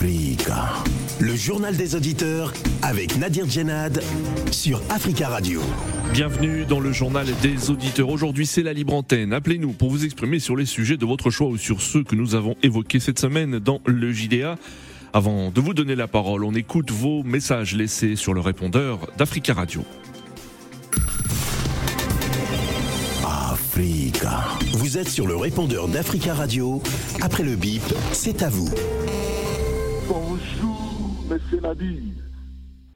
Africa. Le journal des auditeurs avec Nadir Djenad sur Africa Radio. Bienvenue dans le journal des auditeurs. Aujourd'hui, c'est la libre antenne. Appelez-nous pour vous exprimer sur les sujets de votre choix ou sur ceux que nous avons évoqués cette semaine dans le JDA. Avant de vous donner la parole, on écoute vos messages laissés sur le répondeur d'Africa Radio. Africa. Vous êtes sur le répondeur d'Africa Radio. Après le bip, c'est à vous. Bonjour, Monsieur Nadir.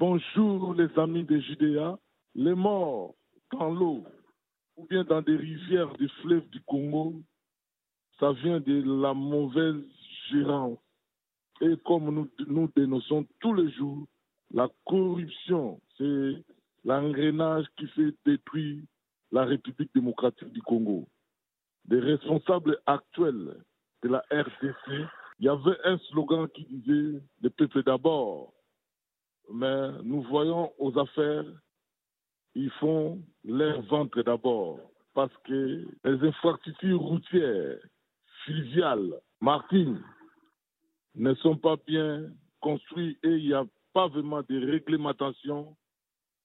Bonjour, les amis de Judéa. Les morts dans l'eau ou bien dans des rivières des fleuves du Congo, ça vient de la mauvaise gérance. Et comme nous, nous dénonçons tous les jours, la corruption, c'est l'engrenage qui fait détruire la République démocratique du Congo. Des responsables actuels de la RDC, il y avait un slogan qui disait le peuple d'abord. Mais nous voyons aux affaires, ils font leur ventre d'abord. Parce que les infrastructures routières, fluviales, maritimes, ne sont pas bien construites et il n'y a pas vraiment de réglementation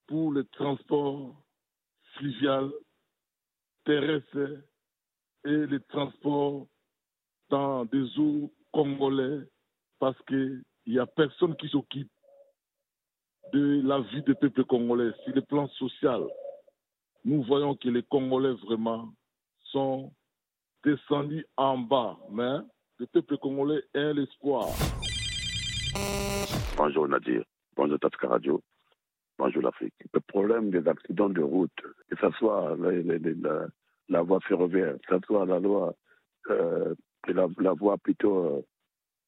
pour le transport fluvial, terrestre et le transport dans des eaux congolais parce qu'il n'y a personne qui s'occupe de la vie des peuples congolais. Sur le plan social, nous voyons que les Congolais vraiment sont descendus en bas, mais le peuple congolais a l'espoir. Bonjour Nadir, bonjour Tafka Radio, bonjour l'Afrique. Le problème des accidents de route, que ce soit la voie ferroviaire, que ce soit la loi, euh, la, la, voie plutôt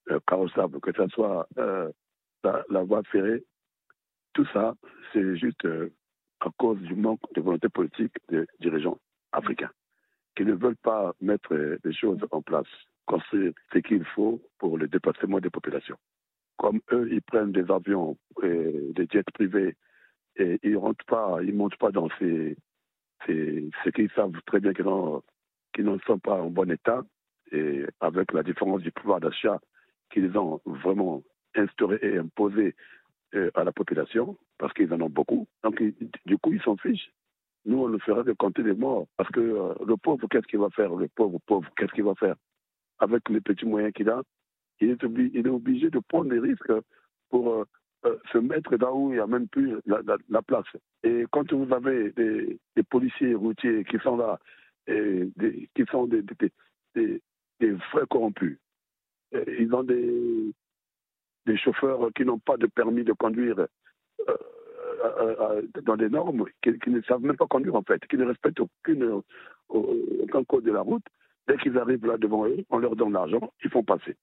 euh, carrossable, que ce soit euh, la, voie ferrée, tout ça, c'est juste euh, à cause du manque de volonté politique des dirigeants africains qui ne veulent pas mettre les choses en place, construire ce qu'il faut pour le déplacement des populations. Comme eux, ils prennent des avions et des jets privés et ils rentrent pas, ils montent pas dans ces, ces ce qu'ils savent très bien qu'ils ne sont pas en bon état et avec la différence du pouvoir d'achat qu'ils ont vraiment instauré et imposé euh, à la population, parce qu'ils en ont beaucoup. Donc, du coup, ils s'en fichent. Nous, on le ferait de compter les morts. Parce que euh, le pauvre, qu'est-ce qu'il va faire? Le pauvre, pauvre, qu'est-ce qu'il va faire? Avec les petits moyens qu'il a, il est, obligé, il est obligé de prendre des risques pour euh, se mettre là où il n'y a même plus la, la, la, place. Et quand vous avez des, policiers routiers qui sont là, et qui sont des, des vrais corrompus, ils ont des, des chauffeurs qui n'ont pas de permis de conduire euh, dans des normes, qui, ne savent même pas conduire en fait, qui ne respectent aucune, aucun code de la route. Dès qu'ils arrivent là devant eux, on leur donne l'argent, ils font passer.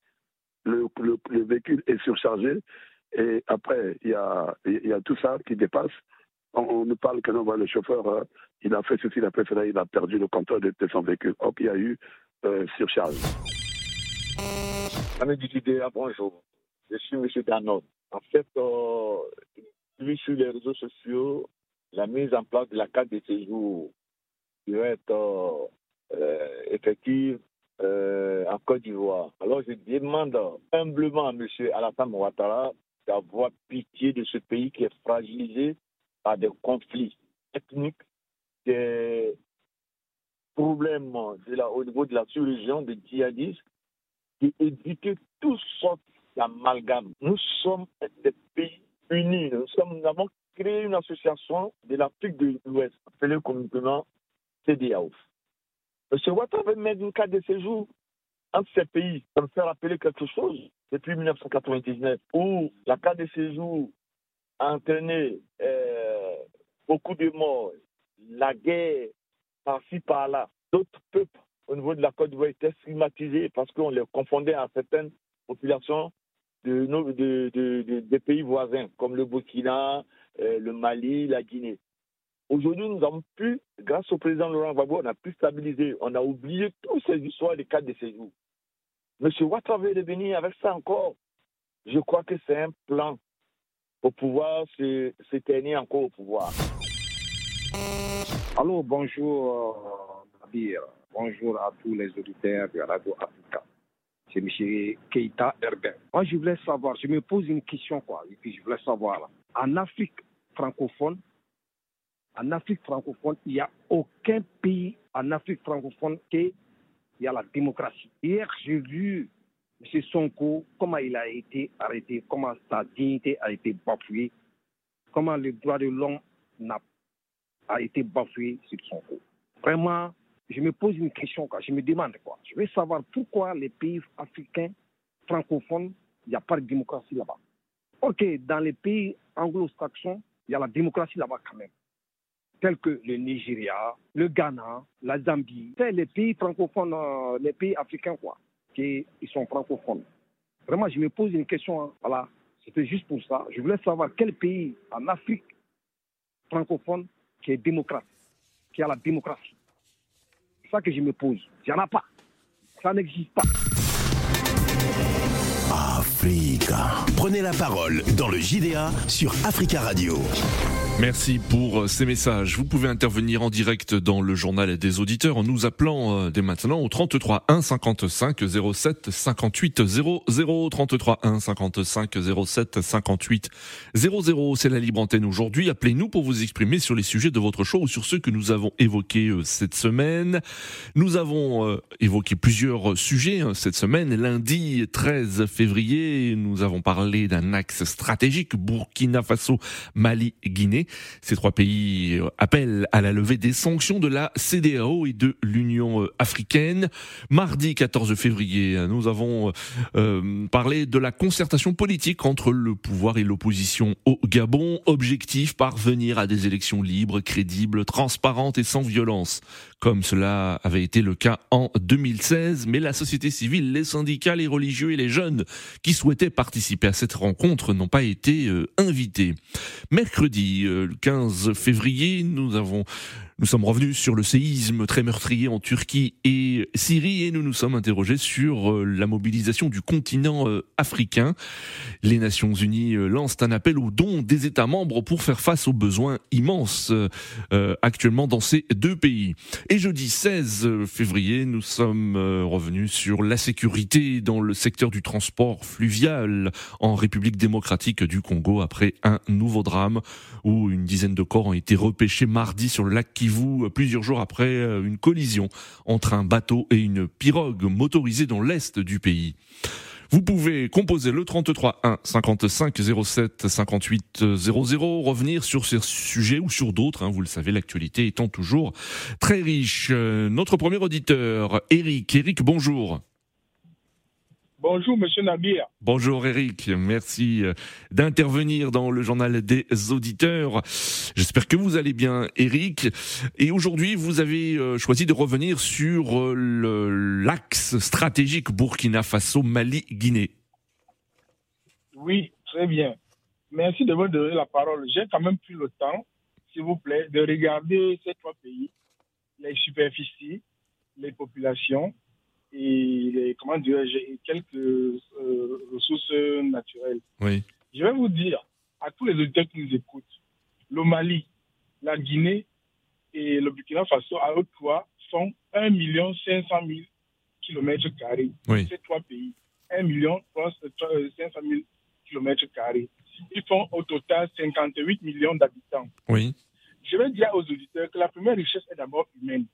Le, le, le, véhicule est surchargé et après, il y a, y a tout ça qui dépasse. On, nous parle que non, le chauffeur, euh, il a fait ceci, il a fait cela, il a perdu le contrôle de, de son véhicule. Hop, il y a eu euh, surcharge. TDA, bonjour. Je suis M. Danon. En fait, euh, sur les réseaux sociaux la mise en place de la carte de séjour qui va être euh, euh, effective euh, en Côte d'Ivoire. Alors je demande humblement à M. Alassane Ouattara d'avoir pitié de ce pays qui est fragilisé par des conflits ethniques, des la, au niveau de la sous-région de djihadistes, et éviter toutes sortes d'amalgames. Nous sommes des pays unis. Nous avons créé une association de l'Afrique de l'Ouest, appelée communément CDAO. M. Ouattara avait mis une carte de séjour entre ces pays. Ça me fait rappeler quelque chose depuis 1999, où la carte de séjour a entraîné euh, beaucoup de morts, la guerre par-ci par-là. D'autres peuples au niveau de la Côte d'Ivoire étaient stigmatisés parce qu'on les confondait à certaines populations de, de, de, de, des pays voisins, comme le Burkina, euh, le Mali, la Guinée. Aujourd'hui, nous avons pu, grâce au président Laurent Gbagbo, on a pu stabiliser, on a oublié toutes ces histoires des cadres de séjour. Monsieur Ouattara veut venir avec ça encore. Je crois que c'est un plan pour pouvoir tenir encore au pouvoir. Allô, bonjour, Nadir. Bonjour à tous les auditeurs de Radio Africa. c'est M. Keita Herbert. Moi, je voulais savoir, je me pose une question, quoi, et puis je voulais savoir, en Afrique francophone, en Afrique francophone, il n'y a aucun pays en Afrique francophone qui a la démocratie. Hier, j'ai vu M. Sonko, comment il a été arrêté, comment sa dignité a été bafouée, comment le droit de l'homme a été bafoué sur Sonko. Vraiment, je me pose une question, quoi. je me demande quoi. Je veux savoir pourquoi les pays africains francophones, il n'y a pas de démocratie là-bas. Ok, dans les pays anglo-saxons, il y a la démocratie là-bas quand même tels que le Nigeria, le Ghana, la Zambie. C'est les pays francophones, euh, les pays africains, quoi, qui ils sont francophones. Vraiment, je me pose une question, hein. voilà, c'était juste pour ça. Je voulais savoir quel pays en Afrique francophone qui est démocrate, qui a la démocratie. C'est ça que je me pose. Il n'y en a pas. Ça n'existe pas. Africa. Prenez la parole dans le JDA sur Africa Radio. Merci pour euh, ces messages. Vous pouvez intervenir en direct dans le journal des auditeurs en nous appelant euh, dès maintenant au 33 1 55 07 58 00 33 1 55 07 58 00. C'est la libre antenne aujourd'hui. Appelez-nous pour vous exprimer sur les sujets de votre choix ou sur ceux que nous avons évoqués euh, cette semaine. Nous avons évoqué plusieurs sujets hein, cette semaine. Lundi 13 février, nous avons parlé d'un axe stratégique Burkina Faso, Mali, Guinée. Ces trois pays euh, appellent à la levée des sanctions de la CDAO et de l'Union euh, africaine. Mardi 14 février, euh, nous avons parlé de la concertation politique entre le pouvoir et l'opposition au Gabon. Objectif, parvenir à des élections libres, crédibles, transparentes et sans violence comme cela avait été le cas en 2016, mais la société civile, les syndicats, les religieux et les jeunes qui souhaitaient participer à cette rencontre n'ont pas été euh, invités. Mercredi, euh, le 15 février, nous avons nous sommes revenus sur le séisme très meurtrier en Turquie et Syrie et nous nous sommes interrogés sur euh, la mobilisation du continent euh, africain. Les Nations Unies euh, lancent un appel aux dons des États membres pour faire face aux besoins immenses actuellement dans ces deux pays. Et jeudi 16 février, nous sommes revenus sur la sécurité dans le secteur du transport fluvial en République démocratique du Congo après un nouveau drame où une dizaine de corps ont été repêchés mardi sur le lac Kivu vous plusieurs jours après euh, une collision entre un bateau et une pirogue motorisée dans l'est du pays. Vous pouvez composer le 33 1 55 07 58 00, revenir sur ces sujets ou sur d'autres. Hein, vous le savez, l'actualité étant toujours très riche. Euh, notre premier auditeur, Eric. Eric, bonjour. Bonjour, monsieur Nabir. Bonjour, Eric. Merci euh, d'intervenir dans le journal des auditeurs. J'espère que vous allez bien, Eric. Et aujourd'hui, vous avez euh, choisi de revenir sur euh, l'axe stratégique Burkina Faso-Mali-Guinée. Oui, très bien. Merci de me donner la parole. J'ai quand même pris le temps, s'il vous plaît, de regarder ces trois pays, les superficies, les populations et les, comment dirais quelques euh, ressources naturelles. Oui. Je vais vous dire à tous les auditeurs qui nous écoutent, le Mali, la Guinée et le Burkina Faso, à eux trois, font 1 500 000 kilomètres carrés. Ces trois pays, 1 500 000 kilomètres carrés. Ils font au total 58 millions d'habitants. Oui. Je vais dire aux auditeurs que la première richesse est d'abord humaine.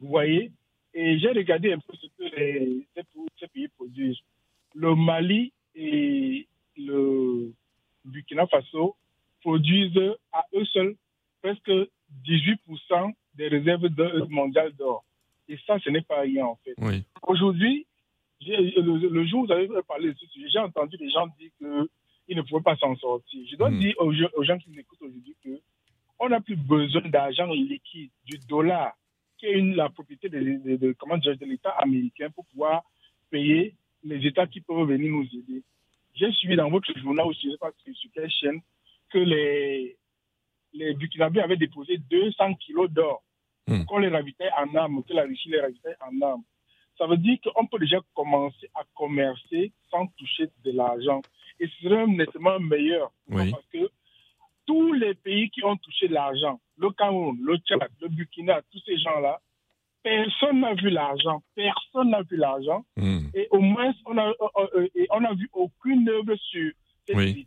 Vous voyez, et j'ai regardé un peu ce que les, ces, pays produisent. Le Mali et le Burkina Faso produisent à eux seuls presque 18% des réserves mondiales d'or. Et ça, ce n'est pas rien en fait. Aujourd'hui, le, jour où vous avez parlé de ce sujet, j'ai entendu des gens dire qu'ils ne pouvaient pas s'en sortir. Je dois hmm. dire aux, aux, gens qui nous écoutent aujourd'hui qu'on n'a plus besoin d'argent liquide, du dollar qui est une, la propriété de, de, de l'État américain pour pouvoir payer les États qui peuvent venir nous aider. J'ai suivi dans votre journal aussi, je ne sais pas sur quelle chaîne, que les, les Burkinabés avaient déposé 200 kilos d'or mmh. qu'on les ravitaille en armes, que la Russie les ravitaille en armes. Ça veut dire qu'on peut déjà commencer à commercer sans toucher de l'argent. Et ce serait nettement meilleur. Parce que tous les pays qui ont touché l'argent, le Cameroun, le Tchad, le Burkina, tous ces gens-là, Personne n'a vu l'argent. Personne n'a vu l'argent. Hmm. Et au moins, on a, euh, euh, et on n'a vu aucune œuvre sur cette Oui.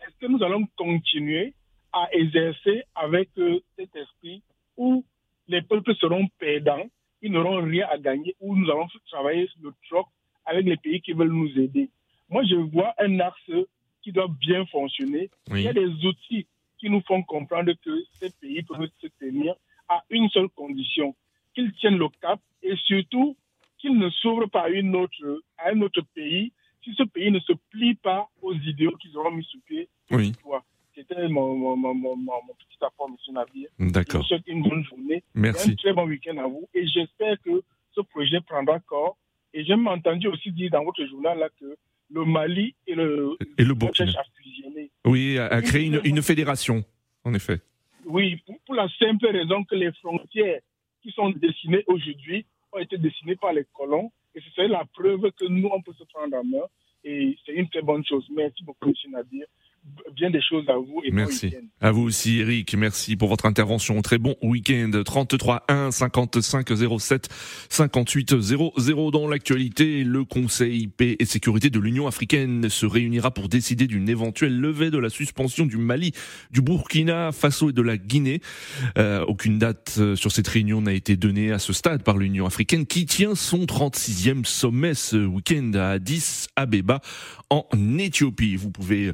Est-ce que nous allons continuer à exercer avec euh, cet esprit où les peuples seront perdants, ils n'auront rien à gagner, où nous allons travailler sur le troc avec les pays qui veulent nous aider? Moi, je vois un axe qui doit bien fonctionner. Il y a des outils qui nous font comprendre que ces pays peuvent se tenir à une seule condition, qu'ils tiennent le cap et surtout qu'ils ne s'ouvrent pas à, une autre, à un autre pays si ce pays ne se plie pas aux idéaux qu'ils auront mis sous pied. Oui. C'était mon, mon, mon, mon, mon- mon petit apport, M. Nabir. Je vous D'accord. souhaite une bonne journée et Merci. un très bon week-end à vous. Et j'espère que ce projet prendra corps. Et j'ai entendu aussi dire dans votre journal là que le Mali et le Et le Burkina. à fusionner. Oui, à, à créer une, une fédération, en effet. Oui, pour, pour la simple raison que les frontières qui sont dessinées aujourd'hui ont été dessinées par les colons. Et ce serait la preuve que nous, on peut se prendre en main. Et c'est une très bonne chose. Merci beaucoup, M. Nadir. Bien des choses à vous et Merci. À vous aussi, Eric. Merci pour votre intervention. Très bon week-end. 33 1 55 07 58 00 dans l'actualité. Le Conseil paix et sécurité de l'Union africaine se réunira pour décider d'une éventuelle levée de la suspension du Mali, du Burkina Faso et de la Guinée. Euh, aucune date euh, sur cette réunion n'a été donnée à ce stade par l'Union africaine qui tient son 36e sommet ce week-end à Addis Abeba en Éthiopie. Vous pouvez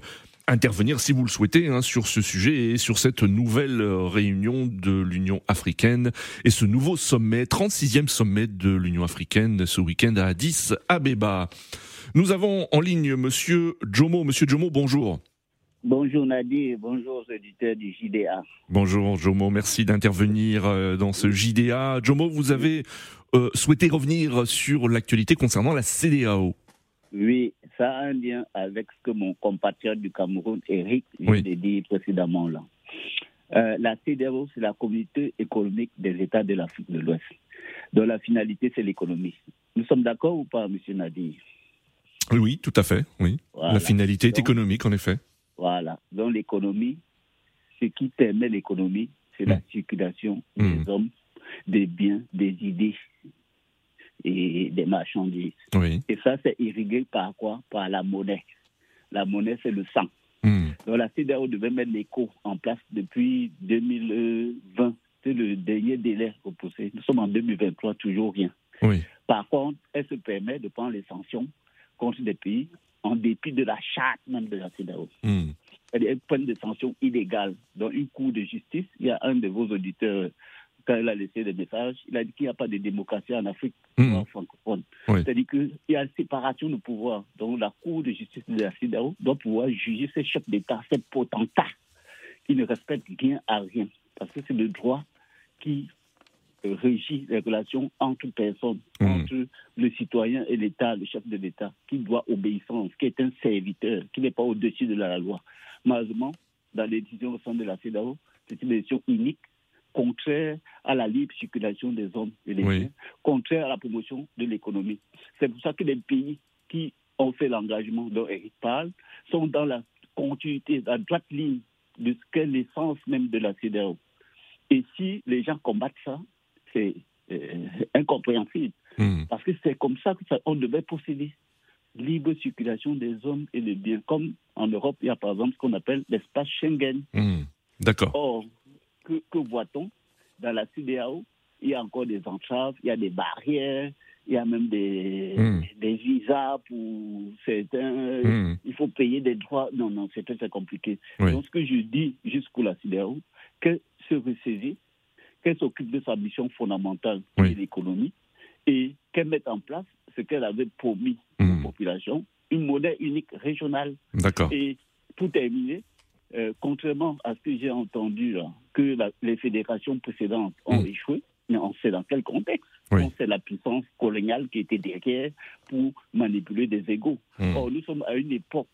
intervenir si vous le souhaitez hein, sur ce sujet et sur cette nouvelle euh, réunion de l'Union africaine et ce nouveau sommet, 36e sommet de l'Union africaine ce week-end à Addis Abeba. Nous avons en ligne Monsieur Jomo. Monsieur Jomo, bonjour. Bonjour Nadir, bonjour aux auditeurs du JDA. Bonjour Jomo, merci d'intervenir euh, dans ce JDA. Jomo, vous avez euh, souhaité revenir sur l'actualité concernant la CDAO. Oui, ça a un lien avec ce que mon compatriote du Cameroun, Eric, vient Oui. de dire précédemment là. Euh, la CEDEAO, c'est la communauté économique des États de l'Afrique de l'Ouest, dont la finalité, c'est l'économie. Nous sommes d'accord ou pas, Monsieur Nadir? Oui, tout à fait. Oui. Voilà. La finalité est économique, en effet. Voilà. Donc l'économie, ce qui permet l'économie, c'est la Mm. circulation Mm. des hommes, des biens, des idées et des marchandises. Oui. Et ça, c'est irrigué par quoi? Par la monnaie. La monnaie, c'est le sang. Hmm. Donc la CEDEAO devait mettre l'éco en place depuis 2020. C'est le dernier délai repoussé. Nous sommes en 2023, toujours rien. Oui. Par contre, elle se permet de prendre les sanctions contre des pays en dépit de la charte même de la CEDEAO. Hmm. Elle prend des sanctions illégales. Dans une cour de justice, il y a un de vos auditeurs, quand il a laissé des messages, il a dit qu'il n'y a pas de démocratie en Afrique Hmm. francophone. Oui. C'est-à-dire qu'il y a une séparation de pouvoir. Donc la Cour de justice de la CEDEAO doit pouvoir juger ces chefs d'État, ces potentats qui ne respectent rien à rien. Parce que c'est le droit qui euh, régit les relations entre personnes, Mm. entre le citoyen et l'État, le chef de l'État, qui doit obéissance, qui est un serviteur, qui n'est pas au-dessus de la loi. Malheureusement, dans les décisions au sein de la CEDEAO, c'est une décision unique, contraire à la libre circulation des hommes et des Oui. biens, contraire à la promotion de l'économie. C'est pour ça que les pays qui ont fait l'engagement dont Eric parle sont dans la continuité, la droite ligne de ce qu'est l'essence même de la CEDEAO. Et si les gens combattent ça, c'est euh, incompréhensible. Hmm. Parce que c'est comme ça qu'on devait procéder. Libre circulation des hommes et des biens. Comme en Europe, il y a par exemple ce qu'on appelle l'espace Schengen. Hmm. D'accord. Or, que, que voit-on Dans la CDAO, il y a encore des entraves, il y a des barrières, il y a même des, Mm. des visas pour certains. Hmm. Il faut payer des droits. Non, non, c'est très, très compliqué. Oui. Donc, ce que je dis jusqu'au la CDAO, qu'elle se ressaisit, qu'elle s'occupe de sa mission fondamentale, qui Oui. est l'économie, et qu'elle mette en place ce qu'elle avait promis Hmm. aux populations, une monnaie unique régionale. D'accord. Et pour terminer, euh, contrairement à ce que j'ai entendu, là, que la- les fédérations précédentes ont Mm. échoué, mais on sait dans quel contexte. Oui. On sait la puissance coloniale qui était derrière pour manipuler des égaux. Hmm. Or, nous sommes à une époque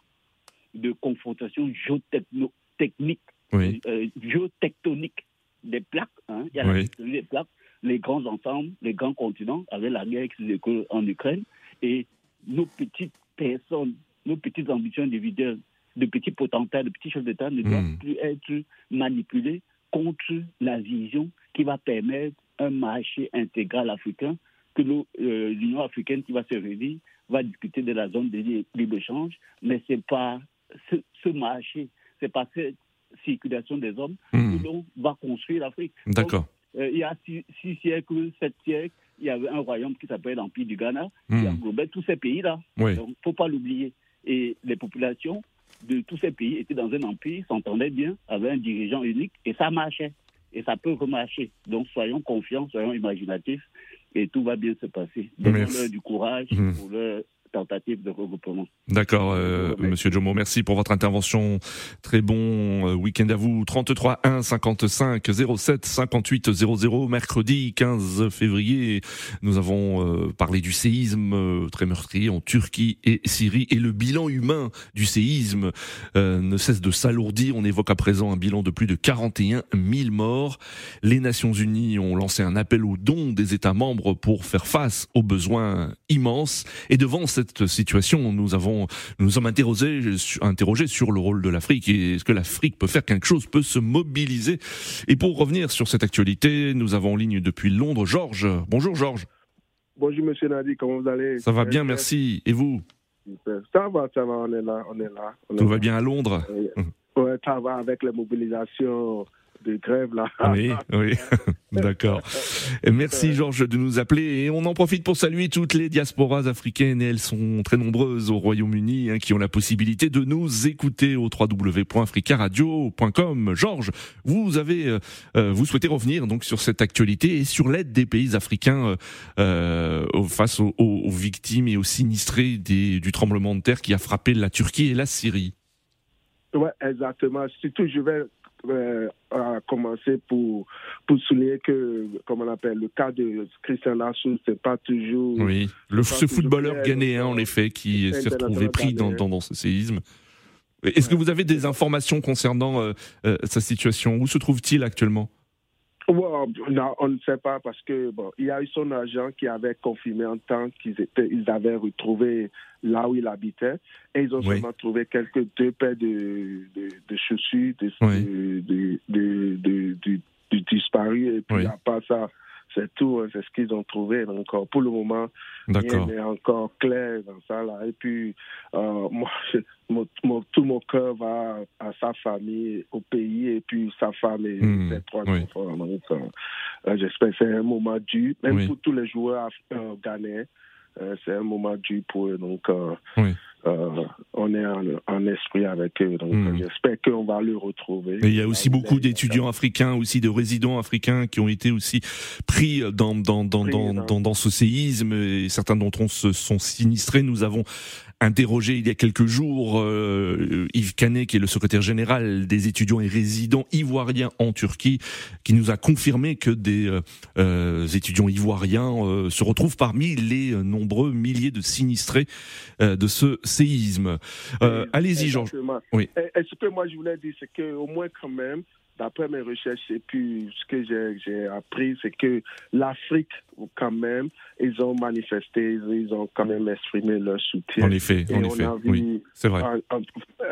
de confrontation géotechnique, Oui. euh, géotectonique des plaques. hein. Il y a Oui. des plaques, les grands ensembles, les grands continents, avec la guerre qui se découle en Ukraine, et nos petites personnes, nos petites ambitions individuelles, de petits potentats, de petits chefs d'État ne doivent Mm. plus être manipulés contre la vision qui va permettre un marché intégral africain, que l'Union africaine qui va se réunir va discuter de la zone de libre-échange, mais ce n'est pas ce, ce marché, ce n'est pas cette circulation des hommes Hmm. que l'on va construire l'Afrique. D'accord. Euh, il y a six, six siècles, sept siècles, il y avait un royaume qui s'appelait l'Empire du Ghana, qui Hmm. englobait tous ces pays-là. Oui. Donc, il ne faut pas l'oublier. Et les populations de tous ces pays étaient dans un empire, s'entendaient bien, avaient un dirigeant unique, et ça marchait. Et ça peut remarcher. Donc, soyons confiants, soyons imaginatifs, et tout va bien se passer. Donnons-leur du courage Mhm. pour leur tentative de regroupement. D'accord, euh. Monsieur Jomo, merci pour votre intervention. Très bon euh, week-end à vous. 33 1 55 07 58 00. Mercredi 15 février, nous avons euh, parlé du séisme euh, très meurtrier en Turquie et Syrie et le bilan humain du séisme euh, ne cesse de s'alourdir. On évoque à présent un bilan de plus de 41 000 morts. Les Nations Unies ont lancé un appel aux dons des États membres pour faire face aux besoins immenses. Et devant cette situation, nous avons, nous nous sommes interrogés, sur- interrogés sur le rôle de l'Afrique et est-ce que l'Afrique peut faire quelque chose, peut se mobiliser. Et pour revenir sur cette actualité, nous avons en ligne depuis Londres Georges. Bonjour Georges. Bonjour Monsieur Nadi, comment vous allez? Ça va bien, merci. Et vous? Ça va, ça va, on est là, on est là. on est Tout là. va bien à Londres? Ouais, ça va avec les mobilisations de grève là. Oui, oui, d'accord. Merci Georges de nous appeler et on en profite pour saluer toutes les diasporas africaines et elles sont très nombreuses au Royaume-Uni hein, qui ont la possibilité de nous écouter au www.africaradio.com. Georges, vous avez, euh, euh, vous souhaitez revenir donc sur cette actualité et sur l'aide des pays africains euh, face aux, victimes et aux sinistrés des- du tremblement de terre qui a frappé la Turquie et la Syrie. Ouais, exactement. Surtout, je vais euh, euh, commencer pour, pour souligner que, comme on appelle, le cas de Christian Lassou, c'est pas toujours. Oui, le, ce footballeur ghanéen, en effet, qui s'est retrouvé pris dans, ghanéen. dans, dans ce séisme. Est-ce que vous avez des informations concernant euh, euh, sa situation? Où se trouve-t-il actuellement? Non, on ne sait pas parce que bon, il y a eu son agent qui avait confirmé en temps qu'ils étaient, ils avaient retrouvé là où il habitait et ils ont Oui. seulement trouvé quelques deux paires de, de, de chaussures de, Oui. de, disparus et puis Oui. à part ça, c'est tout, hein, c'est ce qu'ils ont trouvé. Donc euh, pour le moment, rien n'est encore clair dans ça là. Et puis euh, moi, je- mon, mon- tout mon cœur va à sa famille, au pays et puis sa femme et Hmm, ses trois oui. enfants. Donc, euh, J'espère que c'est un moment dur, même Oui. pour tous les joueurs euh. Euh, c'est un moment dur pour eux. Donc, euh, Oui. euh, on est en, en esprit avec eux. Donc, Hmm. j'espère qu'on va le retrouver. Et il y a aussi beaucoup d'étudiants africains, aussi de résidents africains qui ont été aussi pris dans, dans, dans, Pris dans- dans, dans ce séisme et certains d'entre eux se sont sinistrés. Nous avons interrogé il y a quelques jours euh, Yves Canet, qui est le secrétaire général des étudiants et résidents ivoiriens en Turquie, qui nous a confirmé que des euh, euh, étudiants ivoiriens euh, se retrouvent parmi les nombreux milliers de sinistrés de ce séisme. Allez-y, Georges. Oui. Et, et ce que moi je voulais dire, c'est qu'au moins quand même, d'après mes recherches et puis ce que j'ai- appris, c'est que l'Afrique, quand même, ils ont manifesté, ils ont quand même exprimé leur soutien. En effet, Et en on effet, vu- oui, c'est vrai. en- en-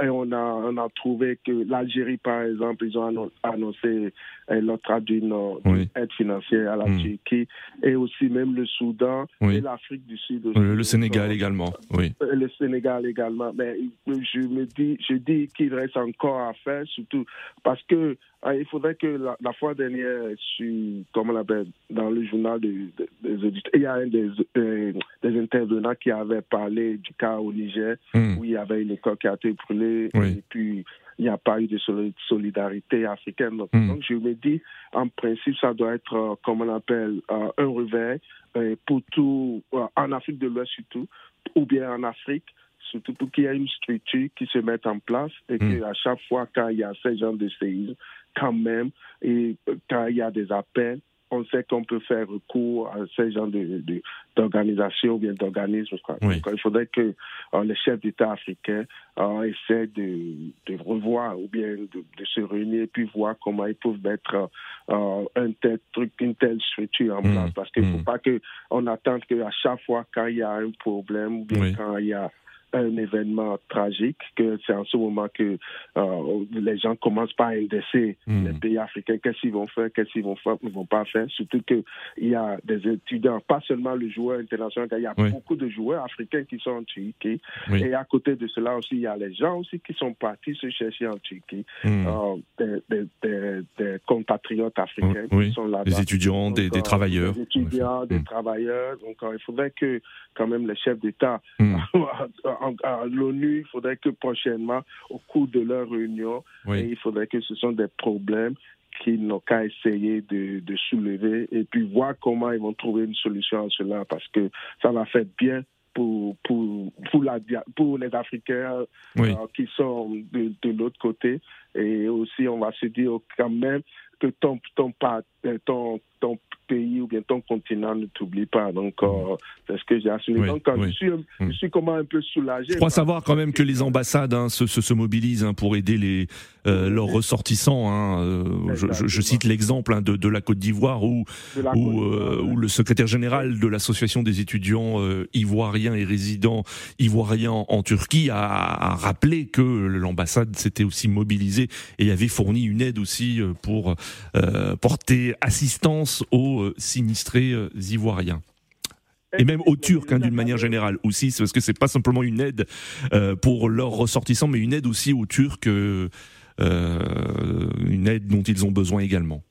et on a, on a trouvé que l'Algérie, par exemple, ils ont annon- annoncé euh, l'octroi d'une euh, d'une Oui. aide financière à la Mm. Turquie et aussi même le Soudan Oui. et l'Afrique du Sud. aussi. Le Sénégal euh, également, oui. le Sénégal également. Mais je me dis, je dis qu'il reste encore à faire, surtout parce que euh, il faudrait que la, la fois dernière, sur, comment on l'appelle, dans le journal de- de- des auditeurs, il y a un des, euh, des intervenants qui avait parlé du cas au Niger, Hmm. où il y avait une école qui a été brûlée, Oui. et puis il n'y a pas eu de soli- solidarité africaine. Donc, Hmm. donc, je me dis, en principe, ça doit être, euh, comme on appelle, euh, un réveil euh, pour tout, en Afrique de l'Ouest surtout, ou bien en Afrique, surtout pour qu'il y ait une structure qui se mette en place et Mm. qu'à chaque fois quand il y a ce genre de séisme, quand même, et euh, quand il y a des appels, on sait qu'on peut faire recours à ce genre de, de- d'organisation ou bien d'organisme. Oui. Il faudrait que euh, les chefs d'État africains euh, essaient de, de revoir ou bien de, se réunir et puis voir comment ils peuvent mettre euh, un tel truc, une telle structure en Mm. place. Parce qu'il ne faut pas qu'on attende qu'à chaque fois quand il y a un problème ou bien Oui. quand il y a un événement tragique, que c'est en ce moment que euh, les gens commencent par indexer Hmm. les pays africains, qu'est-ce qu'ils vont faire, qu'est-ce qu'ils vont faire, ils vont pas faire. Surtout qu'il y a des étudiants, pas seulement le joueur international, il y a Oui. beaucoup de joueurs africains qui sont en Turquie. Oui. Et à côté de cela aussi, il y a les gens aussi qui sont partis se chercher en Turquie, Hmm. euh, des, des- des- des compatriotes africains Oui. qui sont là-bas. Des étudiants, des, Donc, des euh, travailleurs. Des étudiants, des Mm. travailleurs. Donc, il faudrait que, quand même, les chefs d'État Hmm. à l'ONU, il faudrait que prochainement, au cours de leur réunion, Oui. et il faudrait que ce sont des problèmes qu'ils n'ont qu'à essayer de, de soulever et puis voir comment ils vont trouver une solution à cela parce que ça va faire bien pour, pour, pour, la, dia- pour les Africains Oui. euh, qui sont de, de l'autre côté. Et aussi, on va se dire quand même que ton, ton, pa- euh, ton, ton pays ou bien ton continent ne t'oublie pas. Donc, euh, c'est ce que j'ai assumé. Oui, Donc, euh, oui. je, suis, je suis comment un peu soulagé. Je crois savoir quand même que les ambassades hein, se, se, se mobilisent hein, pour aider les, euh, leurs ressortissants. hein. Euh, je, cite l'exemple de, de la Côte d'Ivoire où, où, le secrétaire général de l'association des étudiants ivoiriens et résidents ivoiriens en Turquie a, a rappelé que l'ambassade s'était aussi mobilisée et avait fourni une aide aussi pour porter assistance aux euh, sinistrés euh, ivoiriens. Et même aux Turcs, hein, d'une manière générale aussi, c'est parce que c'est pas simplement une aide euh, pour leurs ressortissants, mais une aide aussi aux Turcs, euh, euh, une aide dont ils ont besoin également.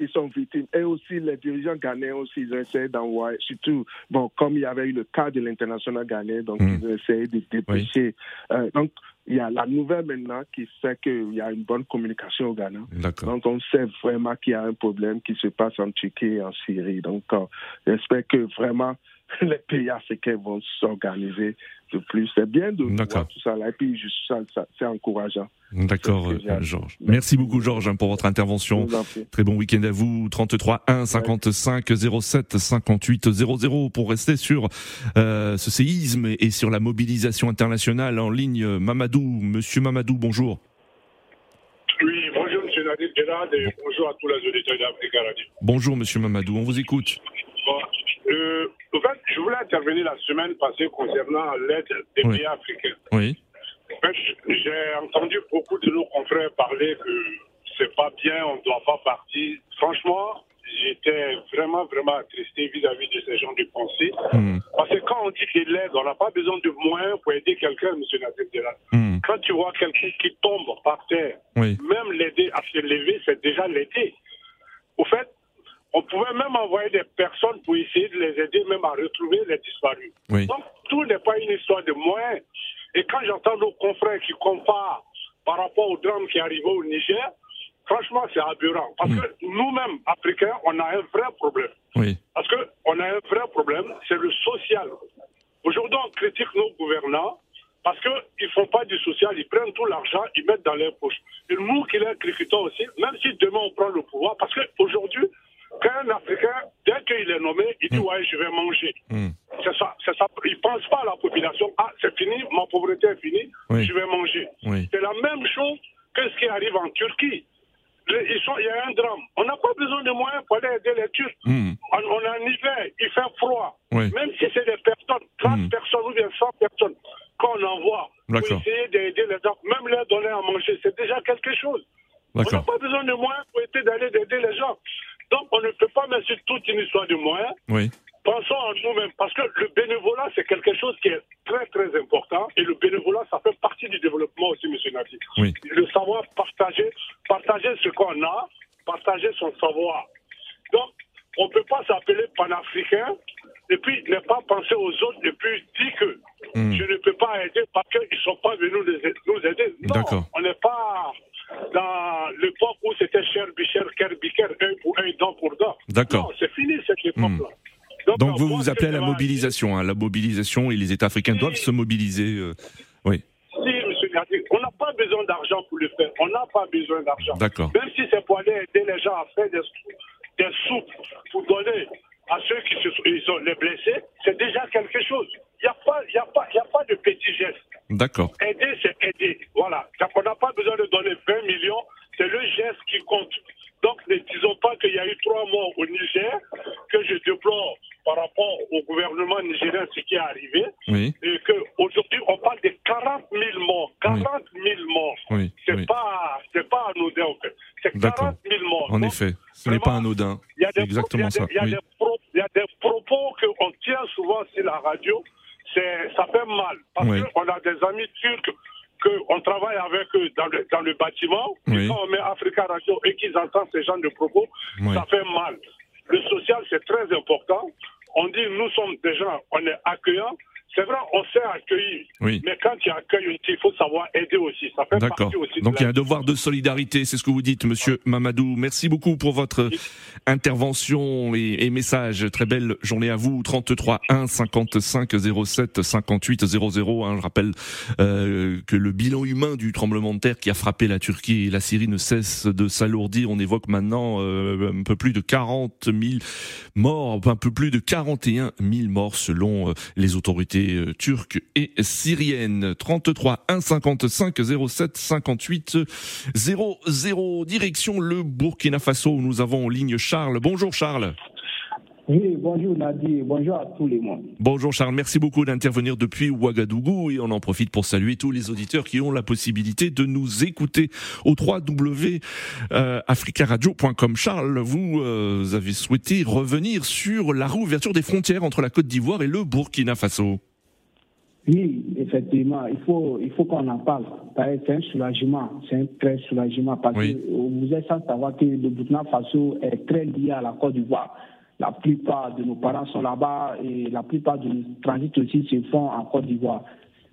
ils sont victimes. Et aussi, les dirigeants ghanéens aussi, ils ont essayé d'envoyer, surtout, bon, comme il y avait eu le cas de l'international ghanéen, donc Mm. ils ont essayé de dépêcher. Euh, donc, il y a la nouvelle maintenant qui fait qu'il y a une bonne communication au Ghana. Donc, on sait vraiment qu'il y a un problème qui se passe en Turquie et en Syrie. Donc, euh, j'espère que vraiment les pays africains vont s'organiser de plus. C'est bien de D'accord. voir tout ça là. Et puis, je- ça, ça- c'est encourageant. D'accord, euh. Georges. Merci beaucoup, Georges, hein, pour votre intervention. Très bon week-end à vous. 33 1 55 07 58 00 pour rester sur euh, ce séisme et sur la mobilisation internationale en ligne. Mamadou, Monsieur Mamadou, bonjour. Oui, bonjour M. Nadir Gerard et bonjour à tous les auditeurs Radio. Bonjour, Monsieur Mamadou, on vous écoute. Bon, euh, en fait, je voulais intervenir la semaine passée concernant l'aide des Oui. pays africains. Oui. En fait, J'ai entendu beaucoup de nos confrères parler que c'est pas bien, on ne doit pas partir. Franchement, j'étais vraiment, vraiment attristé vis-à-vis de ces gens de pensée. Hmm. Parce que quand on dit de l'aide, on n'a pas besoin de moyens pour aider quelqu'un, M. Gerard. Hmm. Quand tu vois quelqu'un qui tombe par terre, Oui. même l'aider à se lever, c'est déjà l'aider. Au fait, on pouvait même envoyer des personnes pour essayer de les aider, même à retrouver les disparus. Oui. Donc, tout n'est pas une histoire de moyens. Et quand j'entends nos confrères qui comparent par rapport au drame qui est arrivé au Niger, franchement, c'est aberrant. Parce que nous-mêmes, Africains, on a un vrai problème. Oui. Parce qu'on a un vrai problème, c'est le social. Aujourd'hui, on critique nos gouvernants parce qu'ils ne font pas du social, ils prennent tout l'argent, ils mettent dans leurs poches. Et nous qui les critiquons aussi, même si demain on prend le pouvoir, parce qu'aujourd'hui, quand un Africain, dès qu'il est nommé, il dit Ouais, je vais manger. C'est ça, ça. Il ne pense pas à la population Ah, c'est fini, ma pauvreté est finie, Oui. je vais manger. Oui. C'est la même chose que ce qui arrive en Turquie. Les- ils sont- il y a un drame. On n'a pas besoin de moyens pour aller aider les Turcs. Hmm. On, on est en hiver, il fait froid. Oui. Même si c'est des personnes, 30 Mm. personnes ou bien 100 personnes qu'on envoie pour essayer d'aider les gens, même leur donner à manger, c'est déjà quelque chose. On n'a pas besoin de moyens pour essayer d'aller d'aider les gens. Donc on ne peut pas mettre sur toute une histoire de moyens. Oui. Pensons en nous-mêmes, parce que le bénévolat, c'est quelque chose qui est très, très important. Et le bénévolat, ça fait partie du développement aussi, M. Nati. Oui. Le savoir partager, partager ce qu'on a, partager son savoir. Donc, on ne peut pas s'appeler panafricain et puis ne pas penser aux autres et puis dire que Hmm. je ne peux pas aider parce qu'ils ne sont pas venus nous- aider. Non, on n'est pas dans l'époque où c'était cher, bicher, ker, biker, œil pour œil, dent pour dent. D'accord. C'est fini cette époque-là. Donc vous vous appelez à la mobilisation, hein, la mobilisation et les États africains doivent se mobiliser. euh, oui, Si, monsieur Gadi, on n'a pas besoin d'argent pour le faire. On n'a pas besoin d'argent. D'accord. Même si c'est pour aller aider les gens à faire des, des soupes pour donner à ceux qui se, ils sont les blessés, c'est déjà quelque chose pas, y a pas, y a pas de petits gestes. D'accord. Aider, c'est aider. Voilà. donc On n'a pas besoin de donner 20 millions. C'est le geste qui compte. Donc, ne disons pas qu'il y a eu trois morts au Niger, que je déplore par rapport au gouvernement nigérien ce qui est arrivé. Oui. Et qu'aujourd'hui, on parle de 40 000 morts. 40 oui. 000 morts. Oui. C'est oui. pas, pas anodin, en. C'est 40 000 morts. En effet. Ce n'est pas anodin. C'est exactement ça. Il y a des propos qu'on tient souvent sur la radio ça fait mal. Parce Oui. qu'on a des amis turcs qu'on travaille avec eux dans le, dans le bâtiment. Oui. Et quand on met Africa Radio et qu'ils entendent ces genres de propos, Oui. ça fait mal. Le social, c'est très important. On dit, nous sommes des gens, on est accueillants. C'est vrai, on sait accueillir. Oui. Mais quand tu accueilles, il faut savoir aider aussi. Ça fait D'accord. aussi Donc il y a un devoir de solidarité, c'est ce que vous dites, Monsieur Mamadou. Merci beaucoup pour votre intervention et, et message. Très belle journée à vous. 33 1 55 07 58 00. Hein, je rappelle euh, que le bilan humain du tremblement de terre qui a frappé la Turquie et la Syrie ne cesse de s'alourdir. On évoque maintenant euh, un peu plus de 40 000 morts, un peu plus de 41 000 morts selon euh, les autorités euh, turques et syriennes. 33 1 55 07 58 00. Direction le Burkina Faso où nous avons en ligne Charles. Bonjour Charles. Oui, bonjour Nadir, bonjour à tous les monde. Bonjour Charles, merci beaucoup d'intervenir depuis Ouagadougou et on en profite pour saluer tous les auditeurs qui ont la possibilité de nous écouter au www.africaradio.com. Charles, vous euh, avez souhaité revenir sur la réouverture des frontières entre la Côte d'Ivoire et le Burkina Faso. Oui, effectivement, il faut, il faut qu'on en parle. C'est un soulagement, c'est un très soulagement parce Oui. que vous êtes sans savoir que le Burkina Faso est très lié à la Côte d'Ivoire. La plupart de nos parents sont là-bas et la plupart de nos transits aussi se font en Côte d'Ivoire.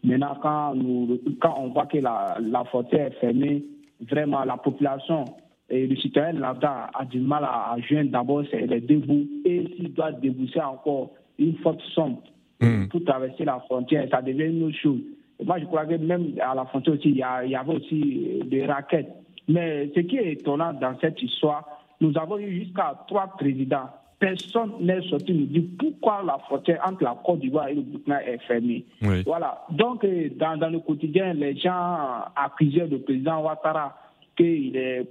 Maintenant, quand, nous, quand on voit que la, la frontière est fermée, vraiment la population et le citoyen là-bas a du mal à, à joindre d'abord les deux bouts et s'il doit débourser encore une forte somme Hmm. pour traverser la frontière, ça devient une autre chose. Et moi, je crois que même à la frontière aussi, il y, a- il y avait aussi euh, des raquettes. Mais ce qui est étonnant dans cette histoire, nous avons eu jusqu'à trois présidents. Personne n'est sorti nous dire pourquoi la frontière entre la Côte d'Ivoire et le Burkina est fermée. Oui. Voilà. Donc, euh, dans, dans le quotidien, les gens accusaient le président Ouattara qu'il est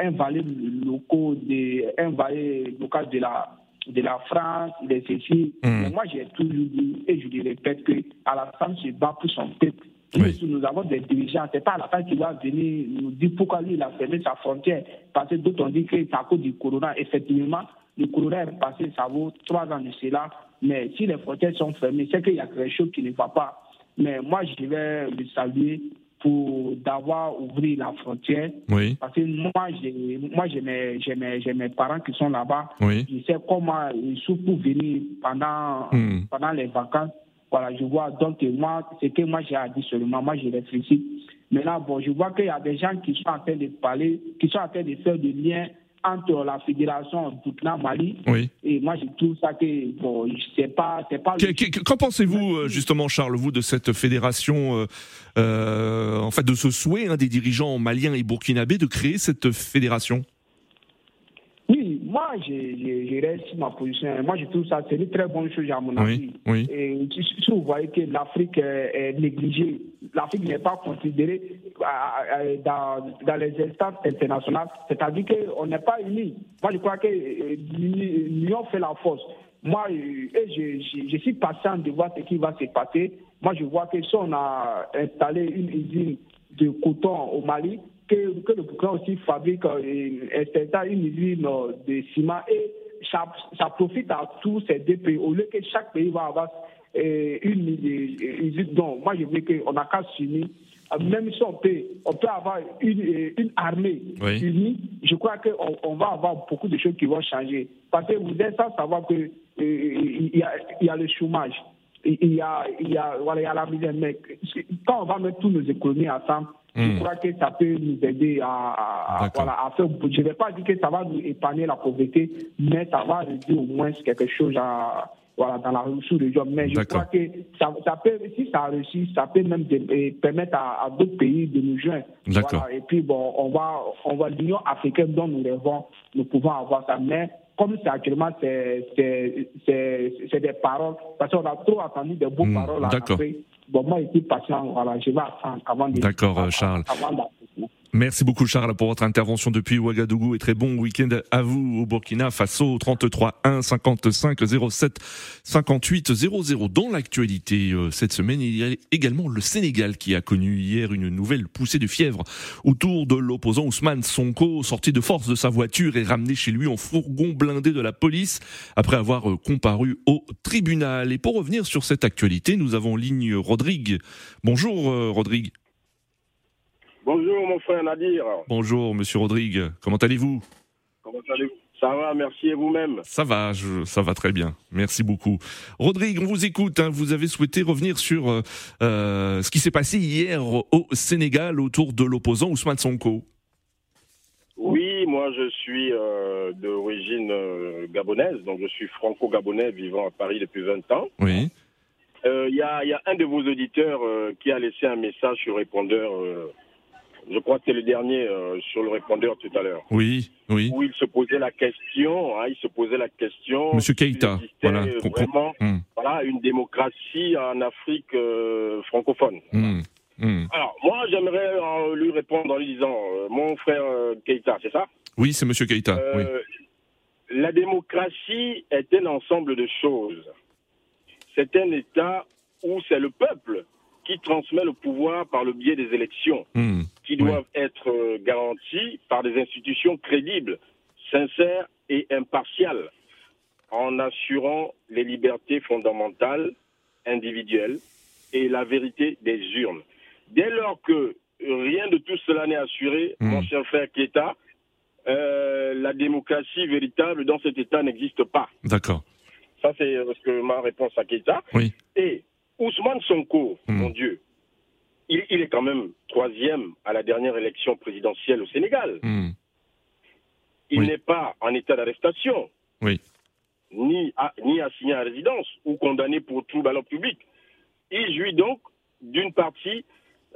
un valet local de, un valet local de la, de la France, il est ceci. Mm. Mais moi, j'ai toujours dit, et je le répète, que Alassane se bat pour son peuple. Oui. Nous, nous avons des dirigeants, c'est pas Alassane qui va venir nous dire pourquoi lui, il a fermé sa frontière. Parce que d'autres ont dit que c'est à cause du corona. Effectivement, le corona est passé, ça vaut trois ans de cela. Mais si les frontières sont fermées, c'est qu'il y a quelque chose qui ne va pas. Mais moi, je vais le saluer pour d'avoir ouvert la frontière. Oui. Parce que moi, j'ai, moi, j'ai mes, j'ai mes, j'ai mes parents qui sont là-bas. Oui. Je sais comment ils souffrent pour venir pendant, Hmm. pendant les vacances. Voilà, je vois. Donc, moi, c'est que moi, j'ai à dire seulement. Moi, je réfléchis. Maintenant, bon, je vois qu'il y a des gens qui sont en train de parler, qui sont en train de faire des liens entre la fédération Burkina Mali. Oui. Et moi, je trouve ça que, bon, c'est pas, c'est pas. Qu'en pensez-vous euh, justement, Charles, vous, de cette fédération, euh, euh, en fait, de ce souhait hein, des dirigeants maliens et burkinabés de créer cette fédération? Je, je, je reste sur ma position. Moi, je trouve ça, c'est une très bonne chose à mon avis. Oui, oui. Et si, vous voyez que l'Afrique est, négligée, l'Afrique n'est pas considérée dans, dans les instances internationales, c'est-à-dire qu'on n'est pas unis. Moi, je crois que euh, l'union fait la force. Moi, euh, je, je suis patient de voir ce qui va se passer. Moi, je vois que si on a installé une usine de coton au Mali, que, que le Burkina aussi fabrique euh, installe une usine euh, de ciment et ça, ça profite à tous ces deux pays. Au lieu que chaque pays va avoir euh, une usine, donc moi je veux qu'on n'a qu'à s'unir. Même si on peut, on peut avoir une, une armée Oui. unie, je crois qu'on on va avoir beaucoup de choses qui vont changer. Parce que vous êtes sans savoir que euh, y, a, y a le chômage, il y a, il y a, voilà, il y a la misère. Mais quand on va mettre tous nos économies ensemble, Hmm. je crois que ça peut nous aider à, voilà, à faire. Je ne vais pas dire que ça va nous épargner la pauvreté, mais ça va réduire au moins quelque chose à, voilà, dans la sous-région. Mais je crois que ça, ça peut, si ça réussit, ça peut même de- eh, permettre à, à d'autres pays de nous joindre. Voilà. Et puis, bon, on va, on va l'Union africaine dont nous rêvons, nous pouvons avoir ça. Mais comme c'est actuellement, c'est des paroles, parce qu'on a trop entendu des beaux Hmm, paroles en. Afrique. Bon, moi, je suis patient, voilà, je vais attendre avant de. D'accord, euh, Charles. avant. Merci beaucoup Charles pour votre intervention depuis Ouagadougou et très bon week-end à vous au Burkina Faso 33 1 55 07 58 00. Dans l'actualité euh, cette semaine, il y a également le Sénégal qui a connu hier une nouvelle poussée de fièvre autour de l'opposant Ousmane Sonko, sorti de force de sa voiture et ramené chez lui en fourgon blindé de la police après avoir euh, comparu au tribunal. Et pour revenir sur cette actualité, nous avons ligne Rodrigue. Bonjour euh, Rodrigue. Bonjour mon frère Nadir. Bonjour Monsieur Rodrigue, comment allez-vous? Comment allez-vous? Ça va, merci et vous-même? Ça va, je, ça va très bien, merci beaucoup. Rodrigue, on vous écoute, hein. vous avez souhaité revenir sur euh, euh, ce qui s'est passé hier au Sénégal autour de l'opposant Ousmane Sonko. Oui, moi je suis euh, d'origine euh, gabonaise, donc je suis franco-gabonais vivant à Paris depuis 20 ans. Oui. Il y, a, y, a, un de vos auditeurs qui a laissé un message sur répondeur je crois que c'est le dernier euh, sur le répondeur tout à l'heure. Oui, oui. Où il se posait la question, hein, il se posait la question. Monsieur Keïta, voilà. Vraiment, hum. voilà, une démocratie en Afrique euh, francophone. Hum, hum. Alors, moi, j'aimerais euh, lui répondre en lui disant, euh, mon frère euh, Keïta, c'est ça? Oui, c'est Monsieur Keïta. oui. La démocratie est un ensemble de choses. C'est un État où c'est le peuple qui transmet le pouvoir par le biais des élections, qui doivent être euh, garanties par des institutions crédibles, sincères et impartiales, en assurant les libertés fondamentales, individuelles et la vérité des urnes. Dès lors que rien de tout cela n'est assuré, mmh. mon cher frère Kéta, euh, la démocratie véritable dans cet État n'existe pas. D'accord. Ça, c'est ma réponse à Kéta. Oui. Et Ousmane Sonko, mmh. mon Dieu, il, est quand même troisième à la dernière élection présidentielle au Sénégal. Mmh. Il oui. n'est pas en état d'arrestation, oui. ni, à, ni assigné à résidence ou condamné pour trouble à l'ordre public. Il jouit donc d'une partie,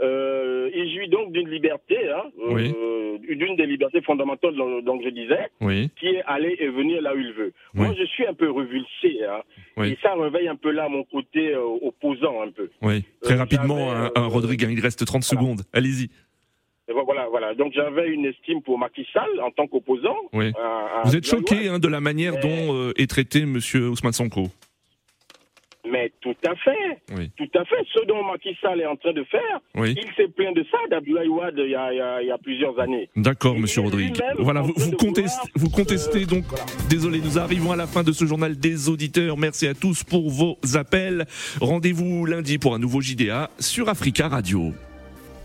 euh, il jouit donc d'une liberté, hein, oui. euh, d'une des libertés fondamentales, donc je disais, oui. qui est aller et venir là où il veut. Moi, je suis un peu revulsé, hein, et ça réveille un peu là mon côté euh, opposant un peu. Oui, très rapidement, un, un Rodrigue, il reste 30 voilà. secondes. Allez-y. Voilà, voilà. Donc j'avais une estime pour Macky Sall en tant qu'opposant. Vous êtes choqué hein, de la manière dont est traité Monsieur Ousmane Sonko? Mais tout à fait, oui. tout à fait. Ce dont Macky Sall est en train de faire, oui. il s'est plaint de ça d'Abdoulaye Wade il y a, il y a, il y a plusieurs années. D'accord, Monsieur Rodrigue. Voilà, vous, vous, contestez, vous contestez euh, donc. Voilà. Désolé, nous arrivons à la fin de ce journal des auditeurs. Merci à tous pour vos appels. Rendez-vous lundi pour un nouveau JDA sur Africa Radio.